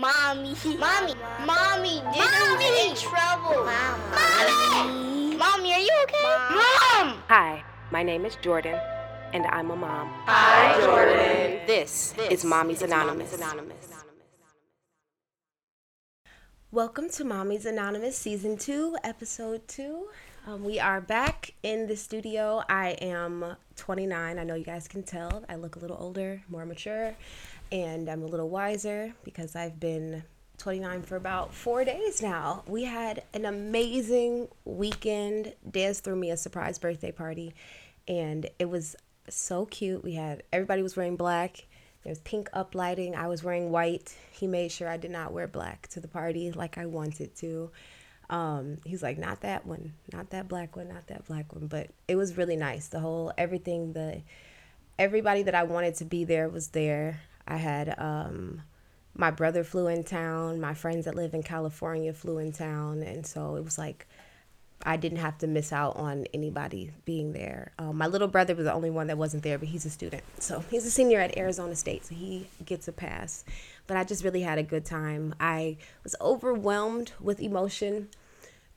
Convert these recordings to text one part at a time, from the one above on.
Mommy. Mommy. Mommy. Mommy. in trouble. Mommy. Mommy, are you okay? Mom. Hi, my name is Jordyn, and I'm a mom. Hi, Jordyn. This, is Mommy's Anonymous. Welcome to Mommy's Anonymous Season 2, Episode 2. Um, we are back in the studio. I am 29. I know you guys can tell. I look a little older, more mature, and I'm a little wiser because I've been 29 for about four days now. We had an amazing weekend. Des threw me a surprise birthday party, and it was so cute. We had everybody was wearing black. There was pink uplighting. I was wearing white. He made sure I did not wear black to the party like I wanted to. Um, he's like, not that one, not that black one, not that black one. But it was really nice. The whole everything, the everybody that I wanted to be there was there. I had um, my brother flew in town. My friends that live in California flew in town, and so it was like I didn't have to miss out on anybody being there. Um, my little brother was the only one that wasn't there, but he's a student. So he's a senior at Arizona State, so he gets a pass. But I just really had a good time. I was overwhelmed with emotion.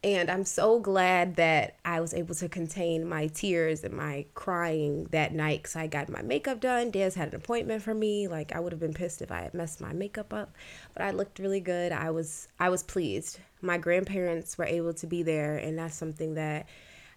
And I'm so glad that I was able to contain my tears and my crying that night because I got my makeup done. Des had an appointment for me. Like I would have been pissed if I had messed my makeup up, but I looked really good. I was I was pleased. My grandparents were able to be there, and that's something that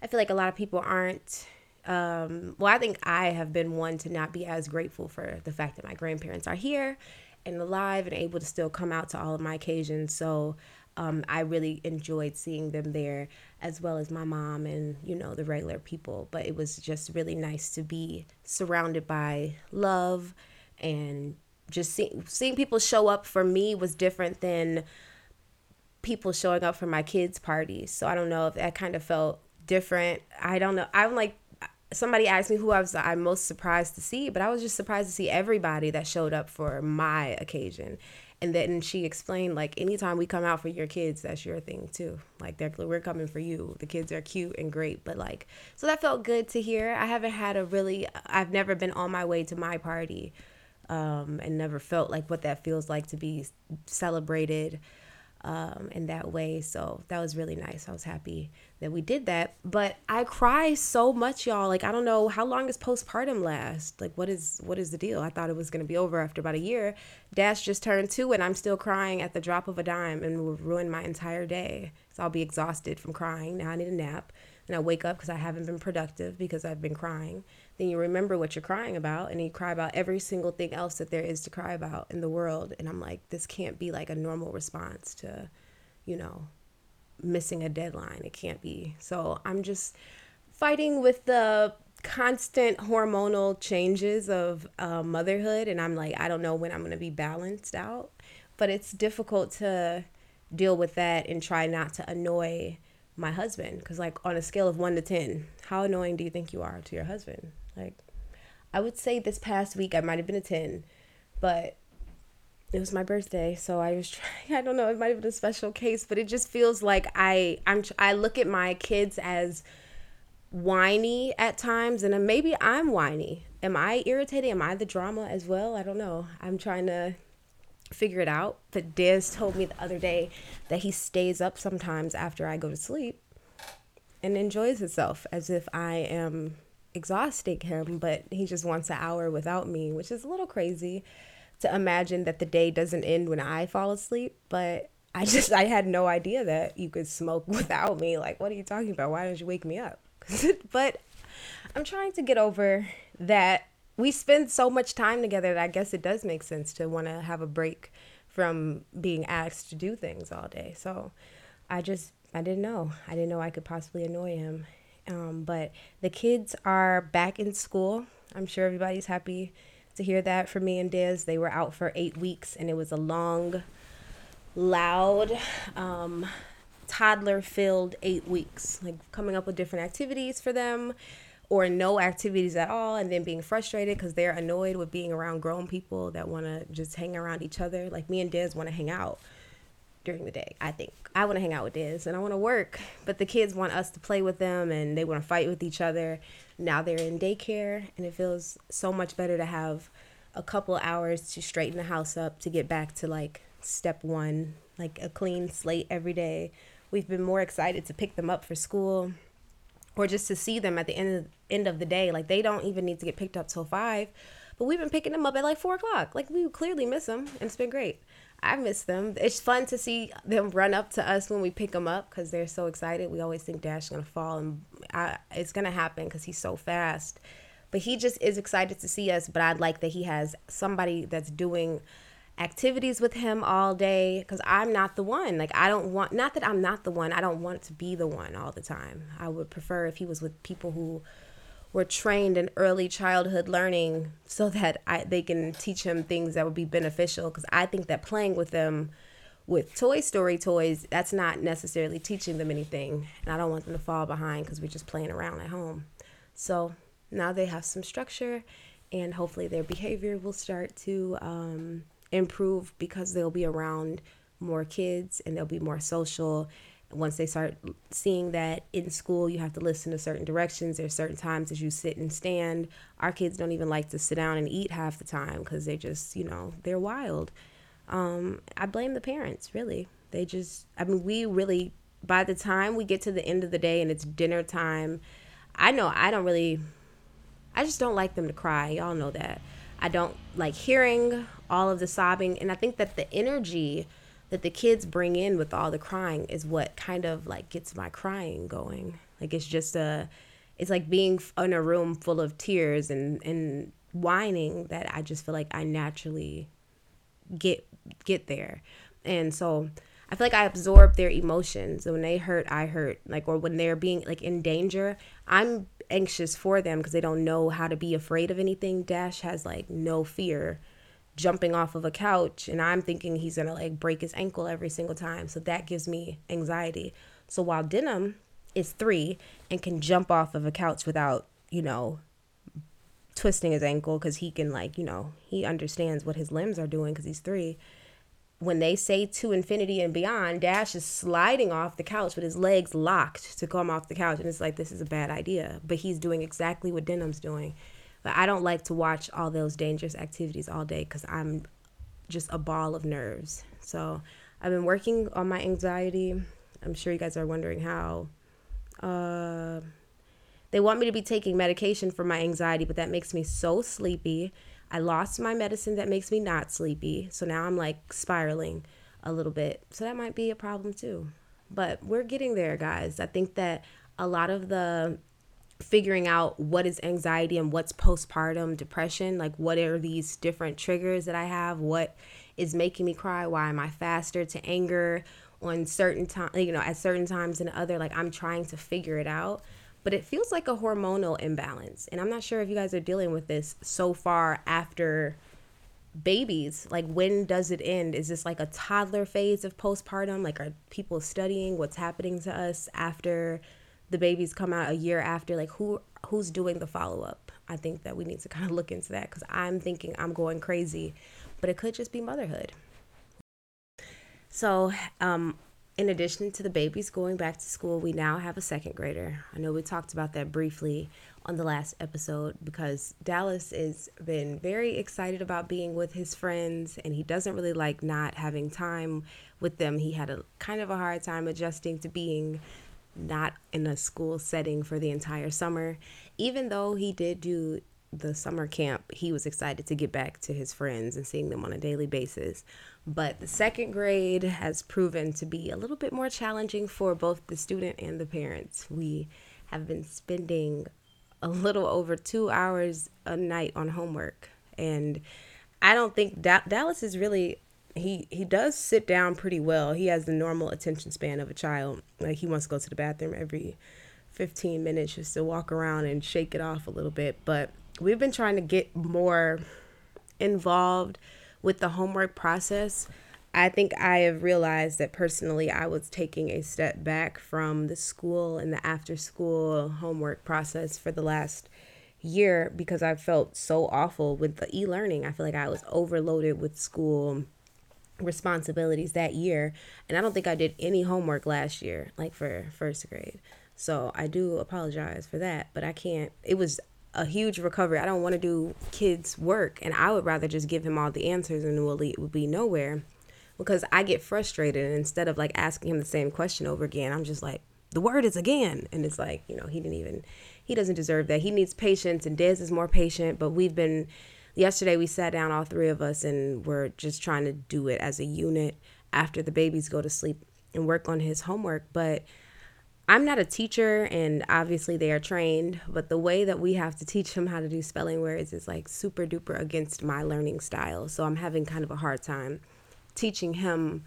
I feel like a lot of people aren't. Um, well, I think I have been one to not be as grateful for the fact that my grandparents are here and alive and able to still come out to all of my occasions. So um, I really enjoyed seeing them there, as well as my mom and you know the regular people. But it was just really nice to be surrounded by love, and just see, seeing people show up for me was different than people showing up for my kids' parties. So I don't know if that kind of felt different. I don't know. I'm like somebody asked me who I was I'm most surprised to see, but I was just surprised to see everybody that showed up for my occasion. And then she explained like anytime we come out for your kids, that's your thing too. Like they're we're coming for you. The kids are cute and great, but like so that felt good to hear. I haven't had a really I've never been on my way to my party, um, and never felt like what that feels like to be celebrated um, in that way. So that was really nice. I was happy that we did that. But I cry so much, y'all. Like I don't know how long does postpartum last. Like what is what is the deal? I thought it was gonna be over after about a year. Dash just turned two, and I'm still crying at the drop of a dime, and will ruin my entire day. So I'll be exhausted from crying. Now I need a nap. And I wake up because I haven't been productive because I've been crying. Then you remember what you're crying about, and you cry about every single thing else that there is to cry about in the world. And I'm like, this can't be like a normal response to, you know, missing a deadline. It can't be. So I'm just fighting with the constant hormonal changes of uh, motherhood. And I'm like, I don't know when I'm going to be balanced out. But it's difficult to deal with that and try not to annoy my husband. Because, like, on a scale of one to 10, how annoying do you think you are to your husband? Like, I would say this past week I might have been a 10, but it was my birthday so i was trying i don't know it might have been a special case but it just feels like i i'm i look at my kids as whiny at times and maybe i'm whiny. Am i irritating am i the drama as well? I don't know. I'm trying to figure it out but des told me the other day that he stays up sometimes after i go to sleep and enjoys himself as if i am exhausting him but he just wants an hour without me which is a little crazy to imagine that the day doesn't end when I fall asleep, but I just I had no idea that you could smoke without me. Like, what are you talking about? Why didn't you wake me up? but I'm trying to get over that we spend so much time together that I guess it does make sense to want to have a break from being asked to do things all day. So I just I didn't know. I didn't know I could possibly annoy him. Um, but the kids are back in school. I'm sure everybody's happy to hear that For me and Des. They were out for eight weeks, and it was a long, loud, um, toddler filled eight weeks. Like coming up with different activities for them or no activities at all, and then being frustrated because they're annoyed with being around grown people that want to just hang around each other. Like me and Des want to hang out during the day. I think I want to hang out with Des and I want to work, but the kids want us to play with them and they want to fight with each other. Now they're in daycare and it feels so much better to have a couple hours to straighten the house up to get back to like step one, like a clean slate every day. We've been more excited to pick them up for school or just to see them at the end of, end of the day. Like they don't even need to get picked up till five, but we've been picking them up at like four o'clock. Like we clearly miss them, and it's been great. I miss them. It's fun to see them run up to us when we pick them up because they're so excited. We always think Dash is gonna fall, and I, it's gonna happen because he's so fast. But he just is excited to see us. But I'd like that he has somebody that's doing activities with him all day because I'm not the one. Like, I don't want, not that I'm not the one, I don't want to be the one all the time. I would prefer if he was with people who were trained in early childhood learning so that I, they can teach him things that would be beneficial because I think that playing with them with Toy Story toys, that's not necessarily teaching them anything. And I don't want them to fall behind because we're just playing around at home. So now they have some structure and hopefully their behavior will start to um, improve because they'll be around more kids and they'll be more social once they start seeing that in school you have to listen to certain directions. There's certain times as you sit and stand. Our kids don't even like to sit down and eat half the time because they just you know they're wild. Um, i blame the parents really. They just i mean we really by the time we get to the end of the day and it's dinner time i know i don't really i just don't like them to cry. Y'all know that. I don't like hearing all of the sobbing. And i think that the energy that the kids bring in with all the crying is what kind of like gets my crying going. Like it's just a, it's like being in a room full of tears and and whining that I just feel like I naturally get get there, and so I feel like I absorb their emotions. when they hurt, I hurt. Like or when they're being like in danger, I'm anxious for them because they don't know how to be afraid of anything. Dash has like no fear jumping off of a couch and I'm thinking he's gonna like break his ankle every single time. So that gives me anxiety. So while Denim is three and can jump off of a couch without, you know, twisting his ankle because he can like, you know, he understands what his limbs are doing because he's three. When they say to infinity and beyond, Dash is sliding off the couch with his legs locked to come off the couch. And it's like, this is a bad idea. But he's doing exactly what Denim's doing. But I don't like to watch all those dangerous activities all day because I'm just a ball of nerves. So I've been working on my anxiety. I'm sure you guys are wondering how. Uh, they want me to be taking medication for my anxiety, but that makes me so sleepy. I lost my medicine that makes me not sleepy. So now I'm like spiraling a little bit. So that might be a problem too. But we're getting there, guys. I think that a lot of the figuring out what is anxiety and what's postpartum depression. Like what are these different triggers that i have? What is making me cry? Why am i faster to anger on certain time you know at certain times and other? Like i'm trying to figure it out. But it feels like a hormonal imbalance. And i'm not sure if you guys are dealing with this so far after babies. Like when does it end? Is this like a toddler phase of postpartum? Like are people studying? What's happening to us after the babies come out a year after like who who's doing the follow-up? I think that we need to kind of look into that because i'm thinking i'm going crazy but it could just be motherhood. So um in addition to the babies going back to school we now have a second grader. I know we talked about that briefly on the last episode because dallas has been very excited about being with his friends and he doesn't really like not having time with them. He had a kind of a hard time adjusting to being not in a school setting for the entire summer. Even though he did do the summer camp, he was excited to get back to his friends and seeing them on a daily basis. But the second grade has proven to be a little bit more challenging for both the student and the parents. We have been spending a little over two hours a night on homework. And I don't think da- Dallas is really he he does sit down pretty well. He has the normal attention span of a child. Like he wants to go to the bathroom every 15 minutes just to walk around and shake it off a little bit. But we've been trying to get more involved with the homework process. I think I have realized that personally I was taking a step back from the school and the after school homework process for the last year because I felt so awful with the e learning. I feel like I was overloaded with school responsibilities that year and i don't think i did any homework last year like for first grade so i do apologize for that but i can't it was a huge recovery i don't want to do kids work and i would rather just give him all the answers and it would be nowhere because I get frustrated and instead of like asking him the same question over again, I'm just like, the word is again. And it's like, you know, he didn't even, he doesn't deserve that. He needs patience and Dez is more patient, but we've been, yesterday we sat down, all three of us, and we're just trying to do it as a unit after the babies go to sleep and work on his homework. But I'm not a teacher, and obviously they are trained, but the way that we have to teach him how to do spelling words is like super duper against my learning style. So I'm having kind of a hard time teaching him,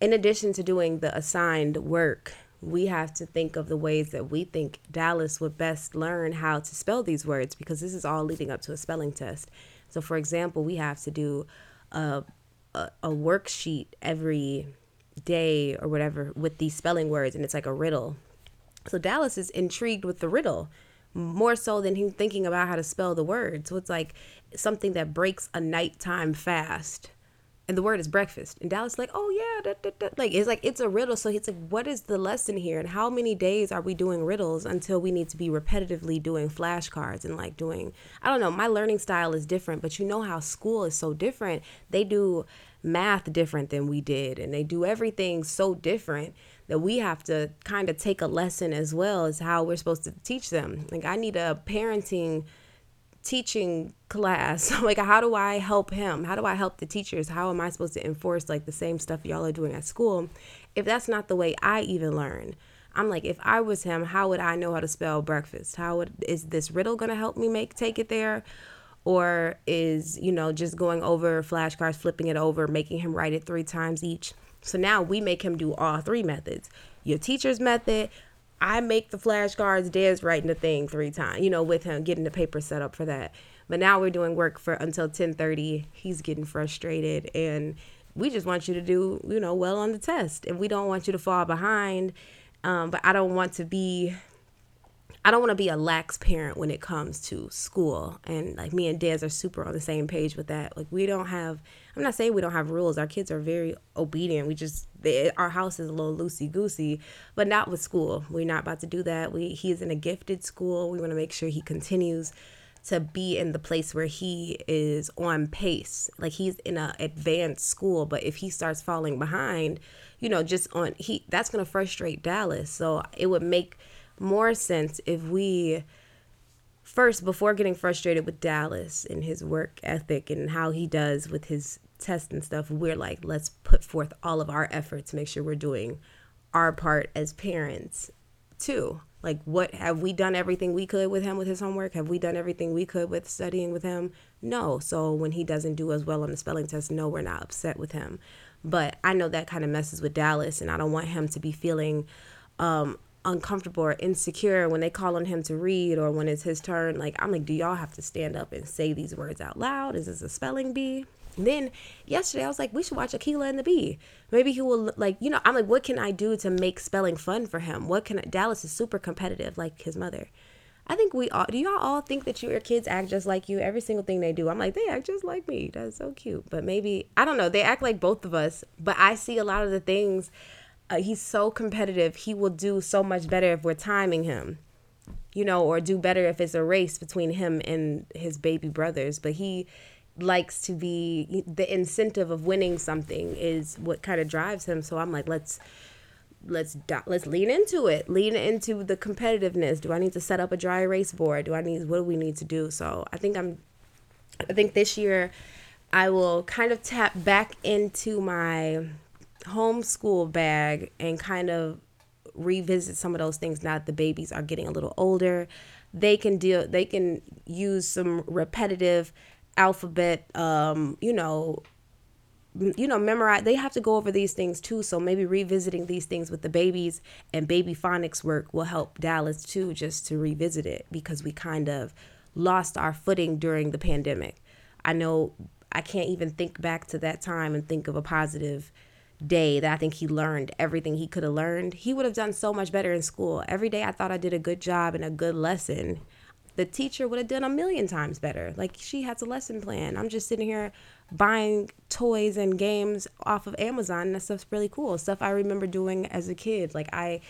in addition to doing the assigned work, we have to think of the ways that we think Dallas would best learn how to spell these words because this is all leading up to a spelling test. So, for example, we have to do a, a, a worksheet every day or whatever with these spelling words, and it's like a riddle. So, Dallas is intrigued with the riddle more so than him thinking about how to spell the word. So, it's like something that breaks a nighttime fast and the word is breakfast. And Dallas like, oh yeah, da, da, da. like it's like it's a riddle. So he's like, what is the lesson here? And how many days are we doing riddles until we need to be repetitively doing flashcards and like doing? I don't know. My learning style is different, but you know how school is so different. They do math different than we did, and they do everything so different that we have to kind of take a lesson as well as how we're supposed to teach them. Like I need a parenting teaching class like how do i help him? How do i help the teachers? How am i supposed to enforce like the same stuff y'all are doing at school? If that's not the way i even learn i'm like if i was him how would i know how to spell breakfast? How would is this riddle gonna help me make take it there? Or is you know just going over flashcards flipping it over making him write it three times each? So now we make him do all three methods. Your teacher's method I make the flashcards, Dez writing the thing three times, you know, with him getting the paper set up for that. But now we're doing work for until 10:30. He's getting frustrated and we just want you to do, you know, well on the test. And we don't want you to fall behind. Um, but I don't want to be I don't want to be a lax parent when it comes to school. And like me and Dez are super on the same page with that. Like we don't have I'm not saying we don't have rules. Our kids are very obedient. We just they, our house is a little loosey goosey, but not with school. We're not about to do that. We he's in a gifted school. We want to make sure he continues to be in the place where he is on pace. Like he's in a advanced school, but if he starts falling behind, you know, just on he that's going to frustrate Dallas. So it would make more sense if we first before getting frustrated with Dallas and his work ethic and how he does with his tests and stuff, we're like, let's put forth all of our efforts, make sure we're doing our part as parents too. Like, what have we done everything we could with him with his homework? Have we done everything we could with studying with him? No. So, when he doesn't do as well on the spelling test, no, we're not upset with him. But I know that kind of messes with Dallas, and I don't want him to be feeling um, uncomfortable or insecure when they call on him to read or when it's his turn. Like, I'm like, do y'all have to stand up and say these words out loud? Is this a spelling bee? And then yesterday, I was like, we should watch Akeelah and the Bee. Maybe he will, like, you know, I'm like, what can I do to make spelling fun for him? What can I, Dallas is super competitive, like his mother. I think we all, do y'all all think that your kids act just like you? Every single thing they do. I'm like, they act just like me. That's so cute. But maybe, I don't know, they act like both of us. But I see a lot of the things uh, he's so competitive. He will do so much better if we're timing him, you know, or do better if it's a race between him and his baby brothers. But he likes to be the incentive of winning something is what kind of drives him. So I'm like, let's let's let's lean into it. Lean into the competitiveness. Do I need to set up a dry erase board? Do I need what do we need to do? So I think I'm I think this year I will kind of tap back into my homeschool bag and kind of revisit some of those things now that the babies are getting a little older. They can deal they can use some repetitive alphabet um you know you know memorize they have to go over these things too. So maybe revisiting these things with the babies and baby phonics work will help dallas too just to revisit it because we kind of lost our footing during the pandemic. I know i can't even think back to that time and think of a positive day that I think he learned everything he could have learned, he would have done so much better in school. Every day I thought I did a good job and a good lesson. The teacher would have done a million times better. Like she has a lesson plan. I'm just sitting here buying toys and games off of Amazon. And that stuff's really cool. Stuff I remember doing as a kid. Like I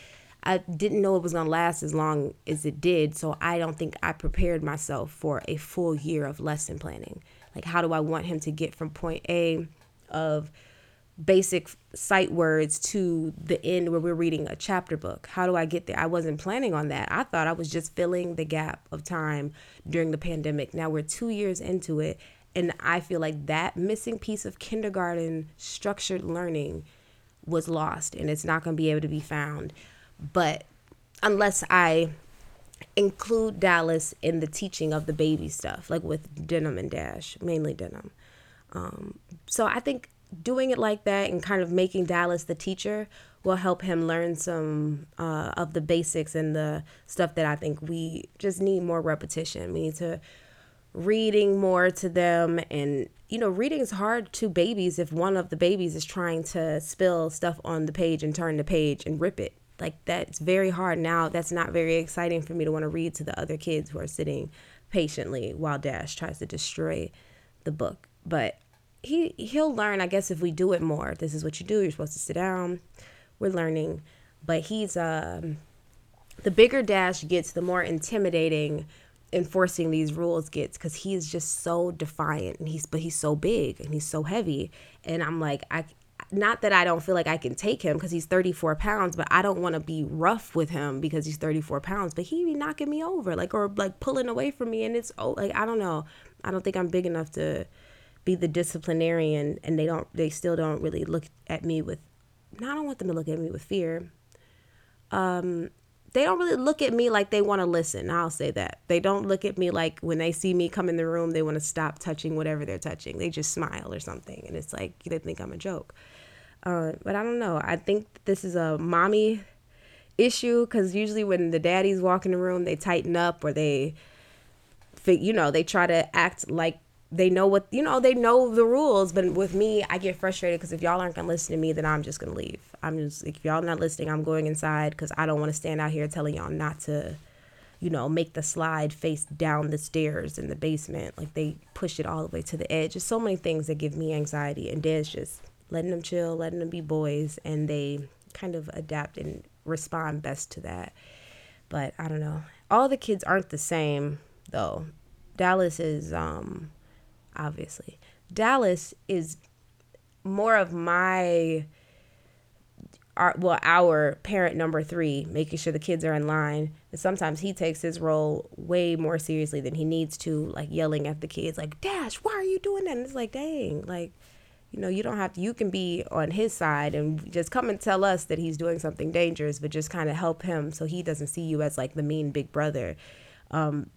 I didn't know it was gonna last as long as it did, so I don't think I prepared myself for a full year of lesson planning. Like how do I want him to get from point A of basic sight words to the end where we're reading a chapter book. How do I get there? I wasn't planning on that. I thought I was just filling the gap of time during the pandemic. Now we're two years into it, and I feel like that missing piece of kindergarten structured learning was lost and it's not going to be able to be found. But unless I include Dallas in the teaching of the baby stuff, like with Denim and Dash, mainly Denim. Um, so I think doing it like that and kind of making Dallas the teacher will help him learn some uh, of the basics and the stuff that I think we just need more repetition. We need to reading more to them and you know reading is hard to babies if one of the babies is trying to spill stuff on the page and turn the page and rip it. Like that's very hard. Now that's not very exciting for me to want to read to the other kids who are sitting patiently while dash tries to destroy the book. But he he'll learn i guess if we do it more this is what you do you're supposed to sit down we're learning. But he's um the bigger dash gets the more intimidating enforcing these rules gets because he's just so defiant and he's but he's so big and he's so heavy. And i'm like i not that i don't feel like i can take him because he's 34 pounds but i don't want to be rough with him because he's 34 pounds. But he be knocking me over like or like pulling away from me and it's oh like i don't know. I don't think i'm big enough to be the disciplinarian and they don't they still don't really look at me with i don't want them to look at me with fear um they don't really look at me like they want to listen. I'll say that. They don't look at me like when they see me come in the room, they want to stop touching whatever they're touching. They just smile or something. And it's like they think I'm a joke. Uh, but I don't know. I think this is a mommy issue because usually when the daddies walk in the room, they tighten up or they, you know, they try to act like they know what you know they know the rules but with me i get frustrated because if y'all aren't gonna listen to me then i'm just gonna leave. I'm just if y'all not listening i'm going inside because i don't want to stand out here telling y'all not to you know make the slide face down the stairs in the basement. Like they push it all the way to the edge. There's so many things that give me anxiety. And dad's just letting them chill letting them be boys and they kind of adapt and respond best to that. But i don't know. All the kids aren't the same though. Dallas is um obviously. Dallas is more of my our, well our parent number three making sure the kids are in line. And sometimes he takes his role way more seriously than he needs to like yelling at the kids like dash why are you doing that? And it's like dang like you know you don't have to you can be on his side and just come and tell us that he's doing something dangerous but just kind of help him so he doesn't see you as like the mean big brother. Um,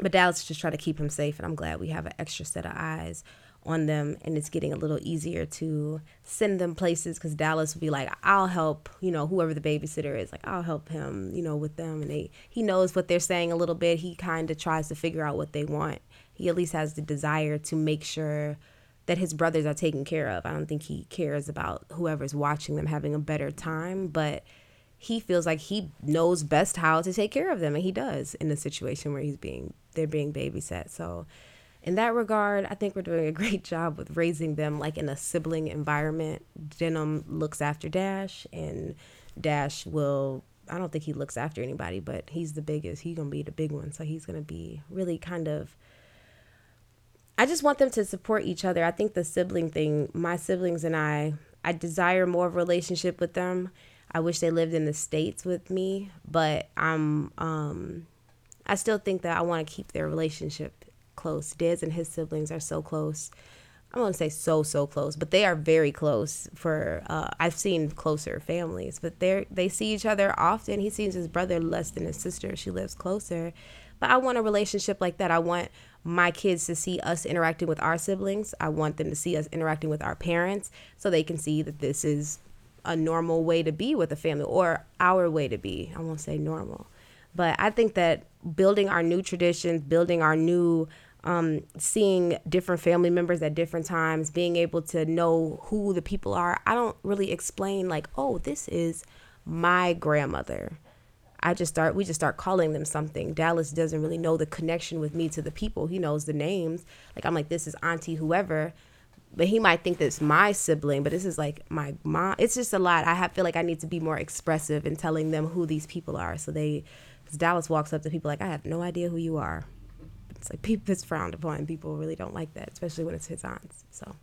but Dallas just try to keep him safe, and I'm glad we have an extra set of eyes on them, and it's getting a little easier to send them places because Dallas will be like, "I'll help," you know, whoever the babysitter is, like, "I'll help him," you know, with them, and they he knows what they're saying a little bit. He kind of tries to figure out what they want. He at least has the desire to make sure that his brothers are taken care of. I don't think he cares about whoever's watching them having a better time, but he feels like he knows best how to take care of them and he does in a situation where he's being they're being babysat. So in that regard i think we're doing a great job with raising them like in a sibling environment. Denim looks after dash and dash will i don't think he looks after anybody but he's the biggest he's gonna be the big one. So he's gonna be really kind of i just want them to support each other. I think the sibling thing my siblings and i i desire more of a relationship with them. I wish they lived in the states with me, but I'm um I still think that I want to keep their relationship close. Dez and his siblings are so close. I won't say so so close, but they are very close. For uh, I've seen closer families, but they they see each other often. He sees his brother less than his sister. She lives closer, but I want a relationship like that. I want my kids to see us interacting with our siblings. I want them to see us interacting with our parents, so they can see that this is a normal way to be with a family or our way to be. I won't say normal. But I think that building our new traditions, building our new um, seeing different family members at different times, being able to know who the people are. I don't really explain like, oh, this is my grandmother. I just start we just start calling them something. Dallas doesn't really know the connection with me to the people. He knows the names. Like I'm like, this is Auntie whoever but he might think that's my sibling, but this is like my mom. It's just a lot. I have, feel like I need to be more expressive in telling them who these people are. So they, because Dallas walks up to people like, I have no idea who you are. It's like people, it's frowned upon. People really don't like that, especially when it's his aunts. So,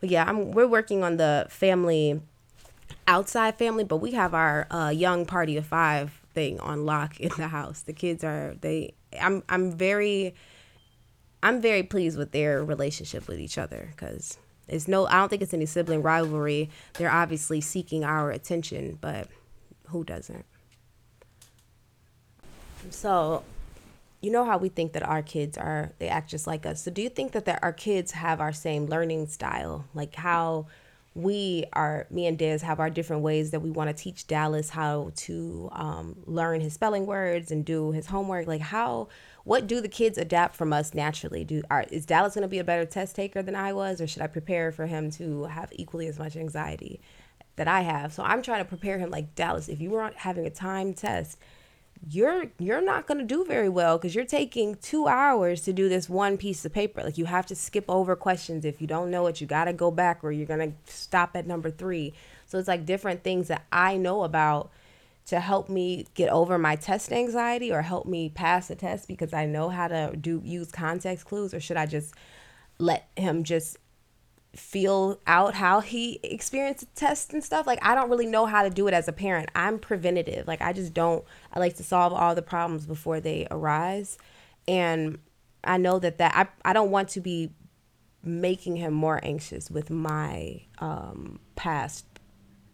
but yeah, I'm we're working on the family outside family, but we have our uh, young party of five thing on lock in the house. The kids are they. I'm I'm very. I'm very pleased with their relationship with each other because it's no. I don't think it's any sibling rivalry. They're obviously seeking our attention, but who doesn't? So, you know how we think that our kids are they act just like us. So, do you think that, our kids have our same learning style, like how? we are me and Des have our different ways that we want to teach Dallas how to um, learn his spelling words and do his homework. Like how what do the kids adapt from us naturally? Do are, is Dallas going to be a better test taker than I was, or should I prepare for him to have equally as much anxiety that I have? So I'm trying to prepare him like Dallas. If you were having a time test you're you're not going to do very well because you're taking two hours to do this one piece of paper. Like you have to skip over questions. If you don't know it you got to go back or you're going to stop at number three. So it's like different things that i know about to help me get over my test anxiety or help me pass the test because i know how to do use context clues or should i just let him just feel out how he experienced tests and stuff. Like I don't really know how to do it as a parent. I'm preventative. Like I just don't I like to solve all the problems before they arise. And I know that that I I don't want to be making him more anxious with my um past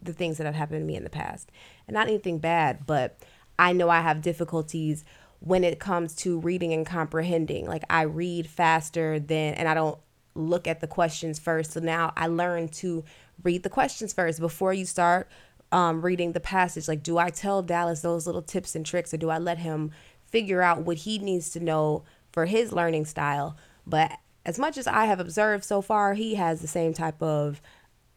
the things that have happened to me in the past. And not anything bad, but I know I have difficulties when it comes to reading and comprehending. Like I read faster than and I don't look at the questions first. So now I learn to read the questions first before you start um, reading the passage. Like, do I tell Dallas those little tips and tricks, or do I let him figure out what he needs to know for his learning style? But as much as I have observed so far, he has the same type of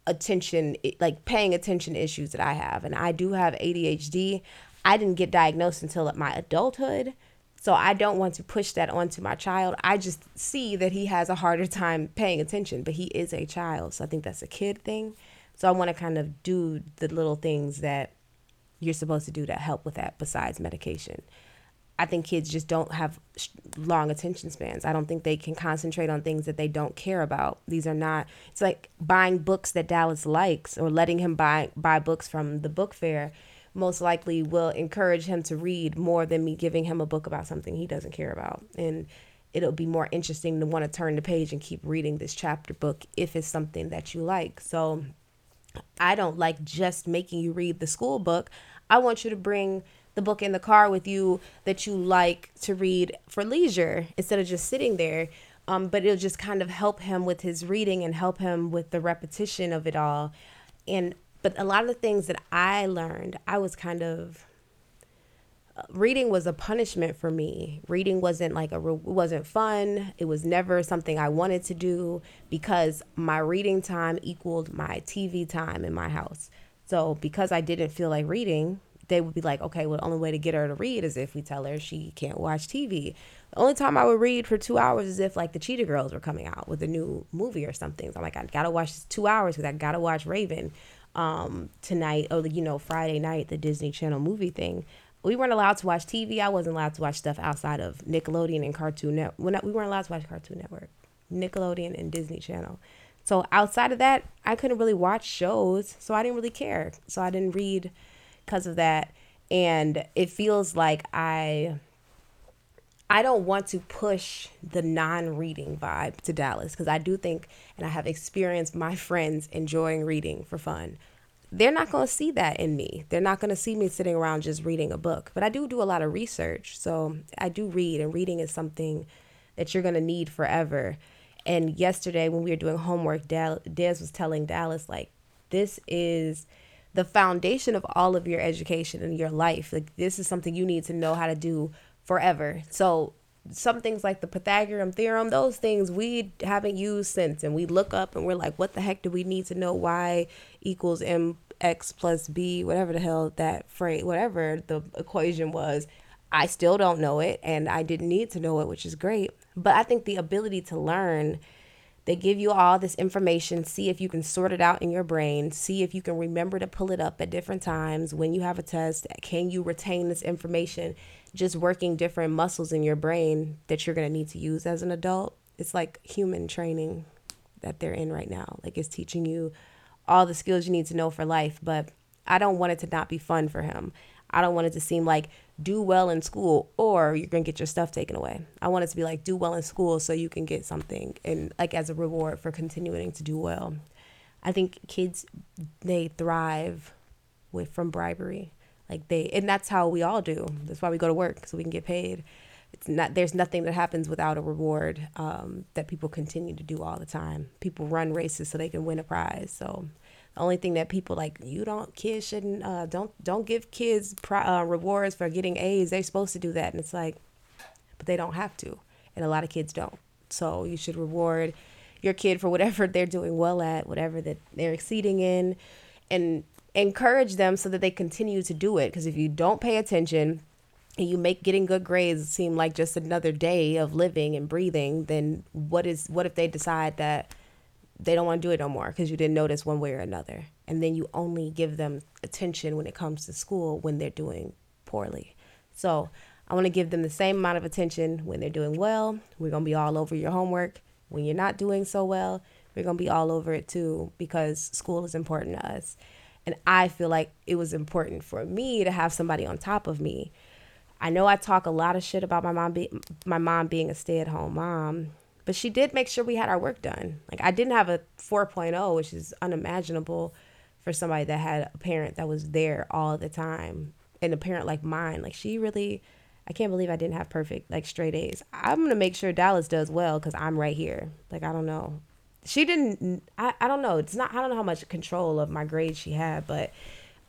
attention, like paying attention issues that I have. And I do have ADHD. I didn't get diagnosed until my adulthood. So I don't want to push that onto my child. I just see that he has a harder time paying attention, but he is a child. So I think that's a kid thing. So I want to kind of do the little things that you're supposed to do to help with that besides medication. I think kids just don't have long attention spans. I don't think they can concentrate on things that they don't care about. These are not it's like buying books that Dallas likes or letting him buy buy books from the book fair most likely will encourage him to read more than me giving him a book about something he doesn't care about. And it'll be more interesting to want to turn the page and keep reading this chapter book if it's something that you like. So I don't like just making you read the school book. I want you to bring the book in the car with you that you like to read for leisure instead of just sitting there. Um, but it'll just kind of help him with his reading and help him with the repetition of it all. And but a lot of the things that I learned, I was kind of uh, reading was a punishment for me. Reading wasn't like a it wasn't fun. It was never something I wanted to do because my reading time equaled my TV time in my house. So because I didn't feel like reading, they would be like, okay, well, the only way to get her to read is if we tell her she can't watch TV. The only time I would read for two hours is if like the Cheetah Girls were coming out with a new movie or something. So I'm like, I gotta watch two hours because I gotta watch Raven um, tonight, or you know, Friday night, the Disney Channel movie thing. We weren't allowed to watch TV. I wasn't allowed to watch stuff outside of Nickelodeon and Cartoon Network. We weren't allowed to watch Cartoon Network, Nickelodeon and Disney Channel. So outside of that, I couldn't really watch shows, so I didn't really care. So I didn't read because of that, and it feels like I I don't want to push the non reading vibe to Dallas because I do think, and I have experienced my friends enjoying reading for fun. They're not going to see that in me. They're not going to see me sitting around just reading a book. But I do do a lot of research. So I do read, and reading is something that you're going to need forever. And yesterday, when we were doing homework, Des was telling Dallas, like, this is the foundation of all of your education and your life. Like, this is something you need to know how to do forever. So some things like the Pythagorean theorem, those things we haven't used since, and we look up and we're like, what the heck do we need to know? Y equals mx plus b, whatever the hell that phrase, whatever the equation was. I still don't know it, and I didn't need to know it, which is great. But I think the ability to learn they give you all this information, see if you can sort it out in your brain, see if you can remember to pull it up at different times when you have a test. Can you retain this information? Just working different muscles in your brain that you're going to need to use as an adult. It's like human training that they're in right now. Like it's teaching you all the skills you need to know for life, but I don't want it to not be fun for him. I don't want it to seem like do well in school or you're going to get your stuff taken away. I want it to be like do well in school so you can get something and like as a reward for continuing to do well. I think kids they thrive with from bribery. Like they and that's how we all do. That's why we go to work so we can get paid. It's not there's nothing that happens without a reward um, that people continue to do all the time. People run races so they can win a prize. So the only thing that people like you don't kids shouldn't uh, don't don't give kids pri- uh, rewards for getting A's. They're supposed to do that, and it's like, but they don't have to, and a lot of kids don't. So you should reward your kid for whatever they're doing well at, whatever that they're exceeding in, and encourage them so that they continue to do it. Because if you don't pay attention and you make getting good grades seem like just another day of living and breathing, then what is what if they decide that they don't want to do it no more because you didn't notice one way or another. And then you only give them attention when it comes to school when they're doing poorly. So I want to give them the same amount of attention when they're doing well. We're going to be all over your homework. When you're not doing so well, we're going to be all over it too because school is important to us. And I feel like it was important for me to have somebody on top of me. I know I talk a lot of shit about my mom be- my mom being a stay-at-home mom but she did make sure we had our work done. Like I didn't have a 4.0, which is unimaginable for somebody that had a parent that was there all the time and a parent like mine. Like she really I can't believe I didn't have perfect like straight A's. I'm going to make sure Dallas does well cuz I'm right here. Like I don't know. She didn't I, I don't know. It's not I don't know how much control of my grades she had, but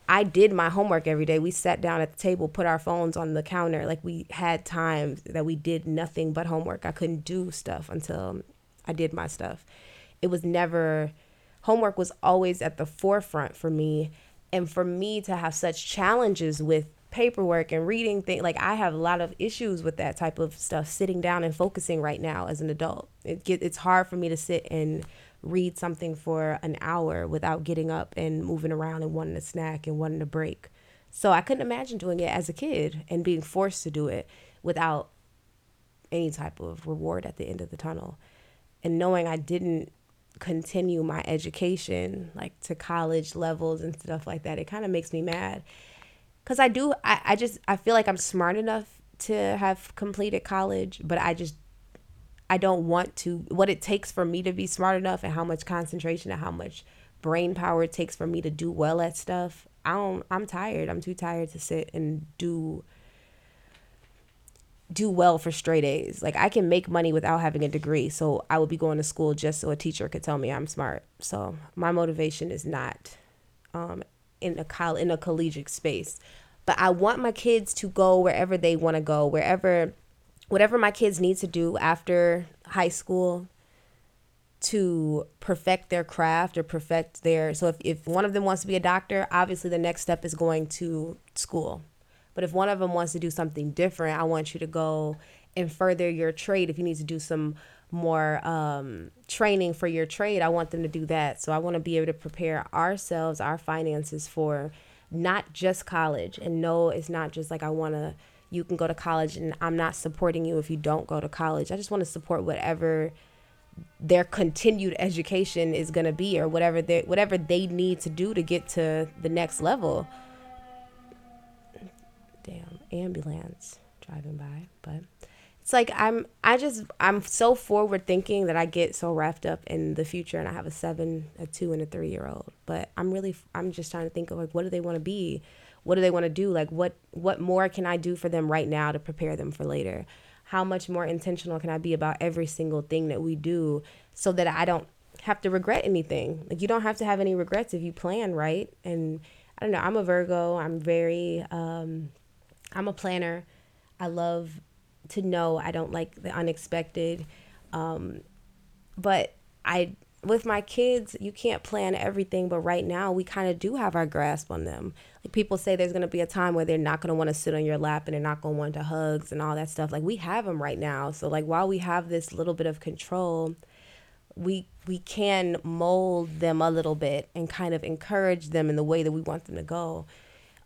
I did my homework every day. We sat down at the table, put our phones on the counter. Like we had times that we did nothing but homework. I couldn't do stuff until I did my stuff. It was never, homework was always at the forefront for me. And for me to have such challenges with paperwork and reading things, like I have a lot of issues with that type of stuff, sitting down and focusing right now as an adult. It get, it's hard for me to sit and read something for an hour without getting up and moving around and wanting a snack and wanting a break. So I couldn't imagine doing it as a kid and being forced to do it without any type of reward at the end of the tunnel. And knowing I didn't continue my education like to college levels and stuff like that, it kind of makes me mad. Cause I do, I, I just, I feel like I'm smart enough to have completed college, but I just I don't want to, what it takes for me to be smart enough and how much concentration and how much brain power it takes for me to do well at stuff. I don't, I'm tired. I'm too tired to sit and do do well for straight A's. Like I can make money without having a degree. So I would be going to school just so a teacher could tell me I'm smart. So my motivation is not um, in a coll- in a collegiate space. But I want my kids to go wherever they want to go, wherever whatever my kids need to do after high school to perfect their craft or perfect their so if, if one of them wants to be a doctor obviously the next step is going to school but if one of them wants to do something different i want you to go and further your trade if you need to do some more um, training for your trade i want them to do that so i want to be able to prepare ourselves our finances for not just college and no it's not just like i want to you can go to college and I'm not supporting you if you don't go to college. I just want to support whatever their continued education is going to be or whatever they whatever they need to do to get to the next level. Damn, ambulance driving by, but it's like I'm I just I'm so forward thinking that I get so wrapped up in the future and I have a 7, a 2 and a 3 year old. But I'm really I'm just trying to think of like what do they want to be? what do they want to do? Like what what more can i do for them right now to prepare them for later? How much more intentional can i be about every single thing that we do so that i don't have to regret anything? Like you don't have to have any regrets if you plan right? And i don't know i'm a virgo. I'm very um i'm a planner. I love to know i don't like the unexpected um but i with my kids, you can't plan everything, but right now we kind of do have our grasp on them. Like people say there's going to be a time where they're not going to want to sit on your lap and they're not going to want to hugs and all that stuff. Like we have them right now. So like while we have this little bit of control, we we can mold them a little bit and kind of encourage them in the way that we want them to go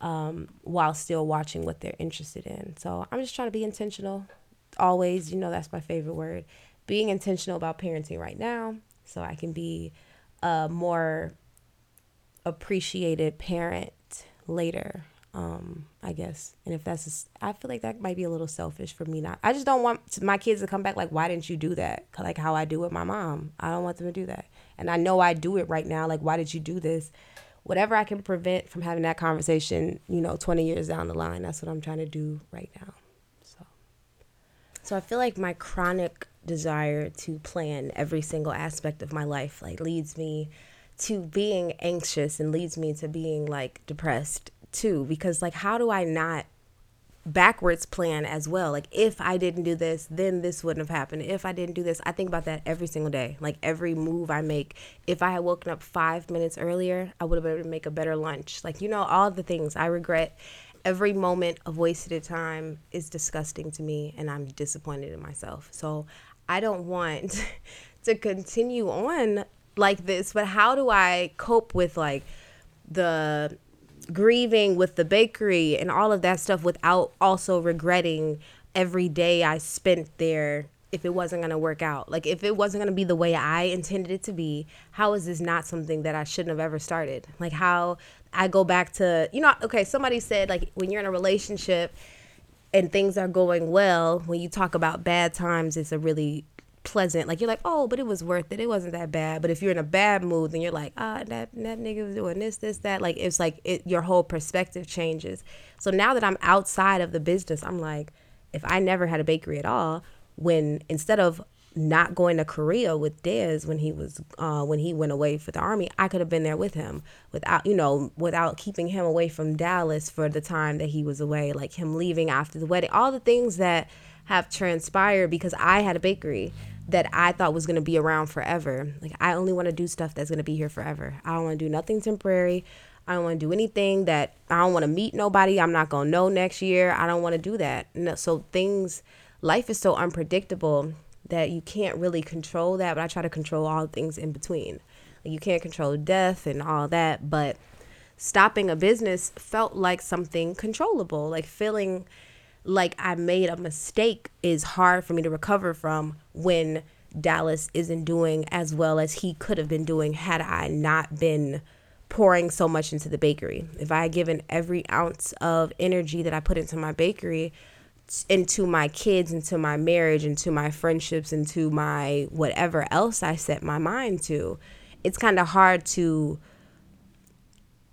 um, while still watching what they're interested in. So I'm just trying to be intentional always, you know, that's my favorite word. Being intentional about parenting right now so I can be a more appreciated parent later. Um, I guess, and if that's, I feel like that might be a little selfish for me. Not, I just don't want my kids to come back like, why didn't you do that? Like how I do with my mom. I don't want them to do that, and I know I do it right now. Like, why did you do this? Whatever I can prevent from having that conversation, you know, twenty years down the line. That's what I'm trying to do right now. So, so I feel like my chronic desire to plan every single aspect of my life like leads me to being anxious and leads me to being like depressed too because like how do I not backwards plan as well. Like if I didn't do this then this wouldn't have happened. If I didn't do this I think about that every single day. Like every move I make if I had woken up 5 minutes earlier I would have been able to make a better lunch. Like you know all the things. I regret every moment of wasted time is disgusting to me and I'm disappointed in myself. So I don't want to continue on like this, but how do I cope with like the grieving with the bakery and all of that stuff without also regretting every day I spent there if it wasn't going to work out? Like if it wasn't going to be the way I intended it to be, how is this not something that I shouldn't have ever started? Like how I go back to, you know, okay, somebody said like when you're in a relationship and things are going well, when you talk about bad times, it's a really pleasant. Like you're like, oh, but it was worth it. It wasn't that bad. But if you're in a bad mood, then you're like, ah, that that nigga was doing this, this, that. Like it's like it, your whole perspective changes. So now that I'm outside of the business, I'm like, if I never had a bakery at all, when instead of not going to Korea with Dez when he was uh, when he went away for the army, I could have been there with him without you know without keeping him away from Dallas for the time that he was away, like him leaving after the wedding, all the things that have transpired because I had a bakery that I thought was going to be around forever. Like I only want to do stuff that's going to be here forever. I don't want to do nothing temporary. I don't want to do anything that I don't want to meet nobody. I'm not going to know next year. I don't want to do that. No, so things life is so unpredictable that you can't really control that, but I try to control all things in between. Like you can't control death and all that, but stopping a business felt like something controllable, like feeling like I made a mistake is hard for me to recover from when Dallas isn't doing as well as he could have been doing had I not been pouring so much into the bakery. If I had given every ounce of energy that I put into my bakery into my kids, into my marriage, into my friendships, into my whatever else I set my mind to, it's kind of hard to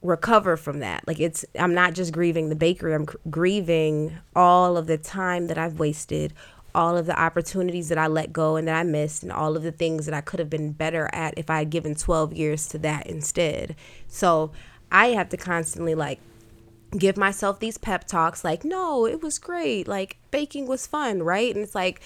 recover from that. Like it's I'm not just grieving the bakery, I'm grieving all of the time that I've wasted, all of the opportunities that I let go and that I missed and all of the things that I could have been better at if I had given 12 years to that instead. So, I have to constantly like give myself these pep talks like, "No, it was great. Like baking was fun, right?" And it's like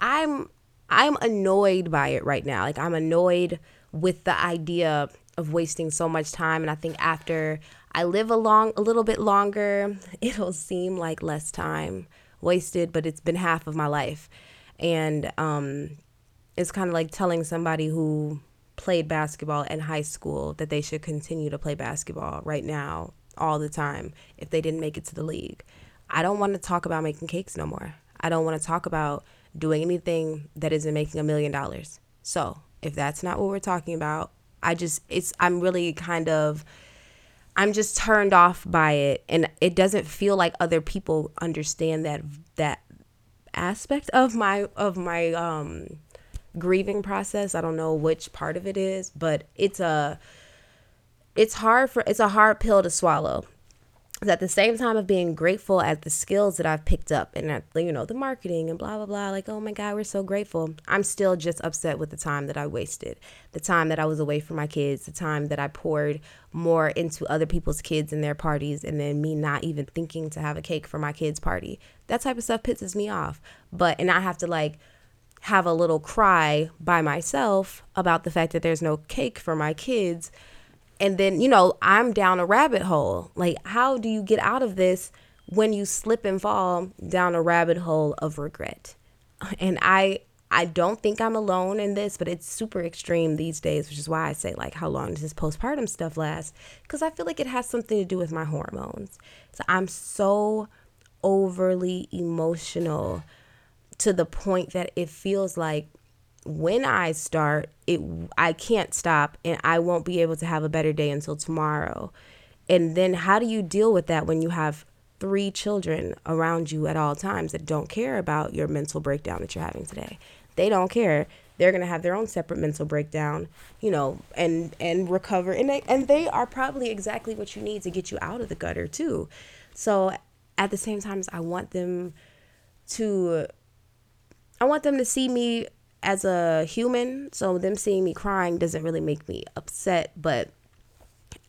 I'm I'm annoyed by it right now. Like I'm annoyed with the idea of wasting so much time and I think after I live a long a little bit longer, it'll seem like less time wasted, but it's been half of my life. And um it's kind of like telling somebody who played basketball in high school that they should continue to play basketball right now all the time if they didn't make it to the league. I don't want to talk about making cakes no more. I don't want to talk about doing anything that isn't making a million dollars. So, if that's not what we're talking about, I just it's I'm really kind of I'm just turned off by it and it doesn't feel like other people understand that that aspect of my of my um grieving process. I don't know which part of it is, but it's a it's hard for it's a hard pill to swallow at the same time of being grateful at the skills that I've picked up and at, you know the marketing and blah blah blah like oh my god we're so grateful. I'm still just upset with the time that I wasted the time that I was away from my kids the time that I poured more into other people's kids and their parties and then me not even thinking to have a cake for my kids party. That type of stuff pisses me off. But and I have to like have a little cry by myself about the fact that there's no cake for my kids and then you know i'm down a rabbit hole. Like how do you get out of this when you slip and fall down a rabbit hole of regret? And i i don't think i'm alone in this but it's super extreme these days which is why i say like how long does this postpartum stuff last? Because i feel like it has something to do with my hormones. So i'm so overly emotional to the point that it feels like when I start, it I can't stop and I won't be able to have a better day until tomorrow. And then how do you deal with that when you have three children around you at all times that don't care about your mental breakdown that you're having today? They don't care. They're gonna have their own separate mental breakdown, you know, and and recover. And they, and they are probably exactly what you need to get you out of the gutter too. So at the same time, I want them to I want them to see me as a human. So them seeing me crying doesn't really make me upset, but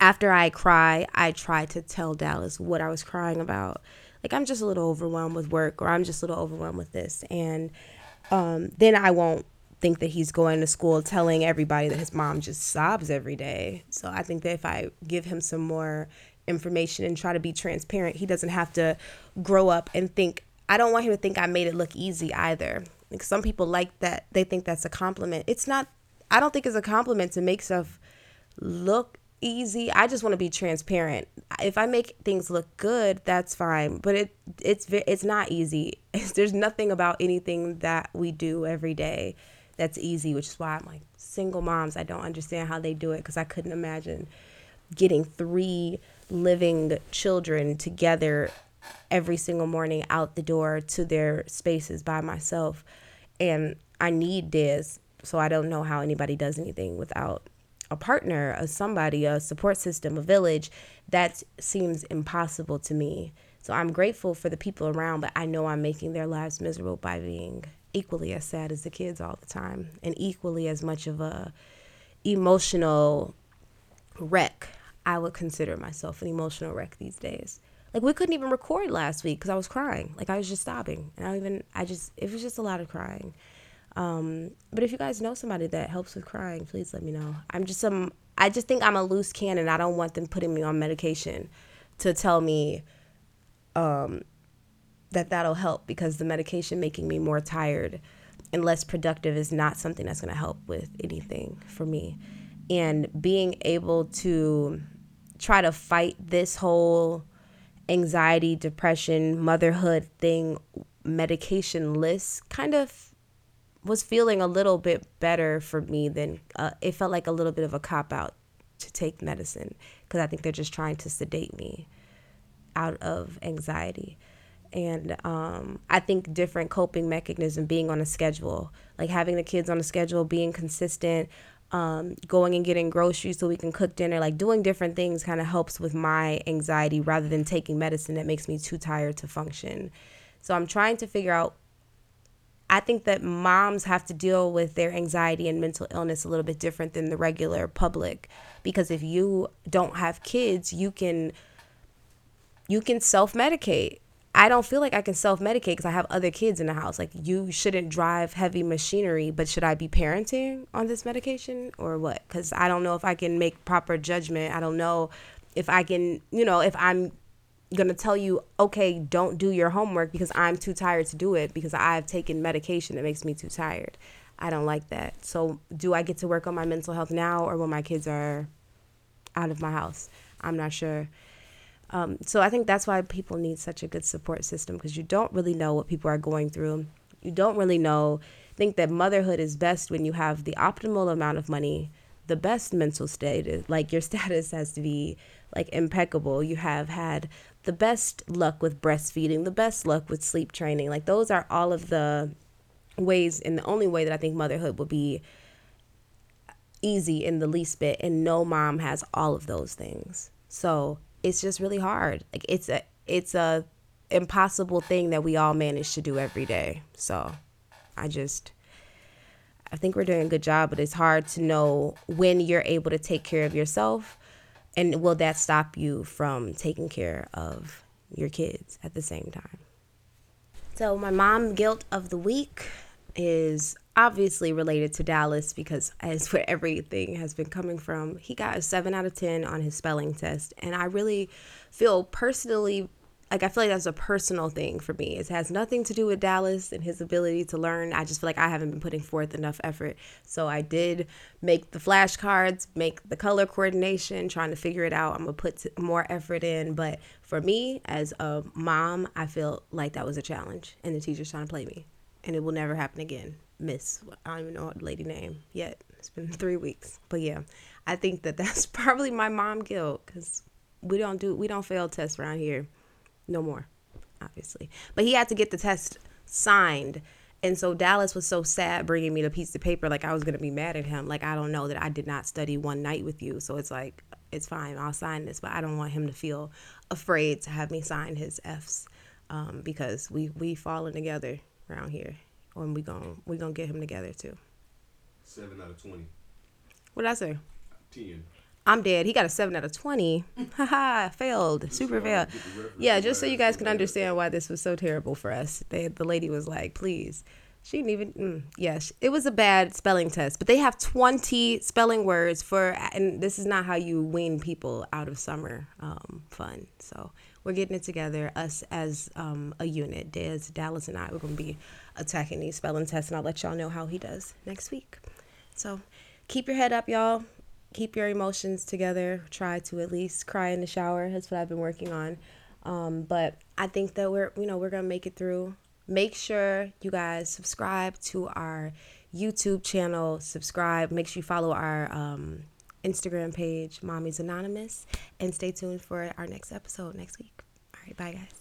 after I cry, I try to tell Dallas what I was crying about. Like I'm just a little overwhelmed with work or I'm just a little overwhelmed with this and um, then I won't think that he's going to school telling everybody that his mom just sobs every day. So I think that if I give him some more information and try to be transparent, he doesn't have to grow up and think I don't want him to think I made it look easy either. Like some people like that they think that's a compliment. It's not I don't think it's a compliment to make stuff look easy. I just want to be transparent. If I make things look good, that's fine, but it it's it's not easy. There's nothing about anything that we do every day that's easy, which is why I'm like single moms, I don't understand how they do it cuz I couldn't imagine getting 3 living children together every single morning out the door to their spaces by myself. And I need this, so I don't know how anybody does anything without a partner, a somebody, a support system, a village. That seems impossible to me. So I'm grateful for the people around, but I know I'm making their lives miserable by being equally as sad as the kids all the time and equally as much of a emotional wreck. I would consider myself an emotional wreck these days. Like we couldn't even record last week because I was crying. Like I was just sobbing, and I don't even. I just it was just a lot of crying. Um, but if you guys know somebody that helps with crying, please let me know. I'm just some. I just think I'm a loose cannon. I don't want them putting me on medication to tell me um, that that'll help because the medication making me more tired and less productive is not something that's going to help with anything for me. And being able to try to fight this whole anxiety, depression, motherhood thing medication list kind of was feeling a little bit better for me than uh, it felt like a little bit of a cop out to take medicine because I think they're just trying to sedate me out of anxiety. And um, I think different coping mechanism being on a schedule, like having the kids on a schedule, being consistent, um, going and getting groceries so we can cook dinner, like doing different things kind of helps with my anxiety rather than taking medicine that makes me too tired to function. So I'm trying to figure out. I think that moms have to deal with their anxiety and mental illness a little bit different than the regular public because if you don't have kids, you can you can self-medicate I don't feel like I can self medicate because I have other kids in the house. Like, you shouldn't drive heavy machinery, but should I be parenting on this medication or what? Because I don't know if I can make proper judgment. I don't know if I can, you know, if I'm going to tell you, okay, don't do your homework because I'm too tired to do it because I've taken medication that makes me too tired. I don't like that. So, do I get to work on my mental health now or when my kids are out of my house? I'm not sure. Um, so I think that's why people need such a good support system because you don't really know what people are going through. You don't really know. Think that motherhood is best when you have the optimal amount of money, the best mental state. Like your status has to be like impeccable. You have had the best luck with breastfeeding, the best luck with sleep training. Like those are all of the ways, and the only way that I think motherhood will be easy in the least bit. And no mom has all of those things. So it's just really hard. Like it's a it's a impossible thing that we all manage to do every day. So I just I think we're doing a good job, but it's hard to know when you're able to take care of yourself and will that stop you from taking care of your kids at the same time. So my mom guilt of the week is obviously related to Dallas because as where everything has been coming from. He got a 7 out of 10 on his spelling test and I really feel personally like I feel like that's a personal thing for me. It has nothing to do with Dallas and his ability to learn. I just feel like I haven't been putting forth enough effort. So I did make the flashcards, make the color coordination, trying to figure it out. I'm gonna put more effort in. But for me, as a mom, I feel like that was a challenge, and the teacher's trying to play me, and it will never happen again Miss. I don't even know the lady name yet. It's been three weeks, but yeah, I think that that's probably my mom guilt because we don't do we don't fail tests around here, no more, obviously. But he had to get the test signed. And so Dallas was so sad bringing me the piece of paper, like I was gonna be mad at him. Like I don't know that I did not study one night with you, so it's like it's fine. I'll sign this, but I don't want him to feel afraid to have me sign his Fs um, because we we falling together around here, and we gon' we gonna get him together too. Seven out of twenty. What did I say? Ten. I'm dead. He got a seven out of twenty. Haha, failed. Super so failed. get the reference Yeah, just so you guys can understand why this was so terrible for us. They, the lady was like, "Please." She didn't even. Mm, yes, it was a bad spelling test, but they have 20 spelling words for, and this is not how you wean people out of summer um, fun. So we're getting it together. Us as um, a unit, Des, Dallas, and I, we're gonna be attacking these spelling tests, and I'll let y'all know how he does next week. So keep your head up, y'all. Keep your emotions together. Try to at least cry in the shower. That's what I've been working on. Um, but I think that we're, you know, we're gonna make it through. Make sure you guys subscribe to our YouTube channel. Subscribe. Make sure you follow our um, Instagram page, Mommy's Anonymous, and stay tuned for our next episode next week. Bye guys.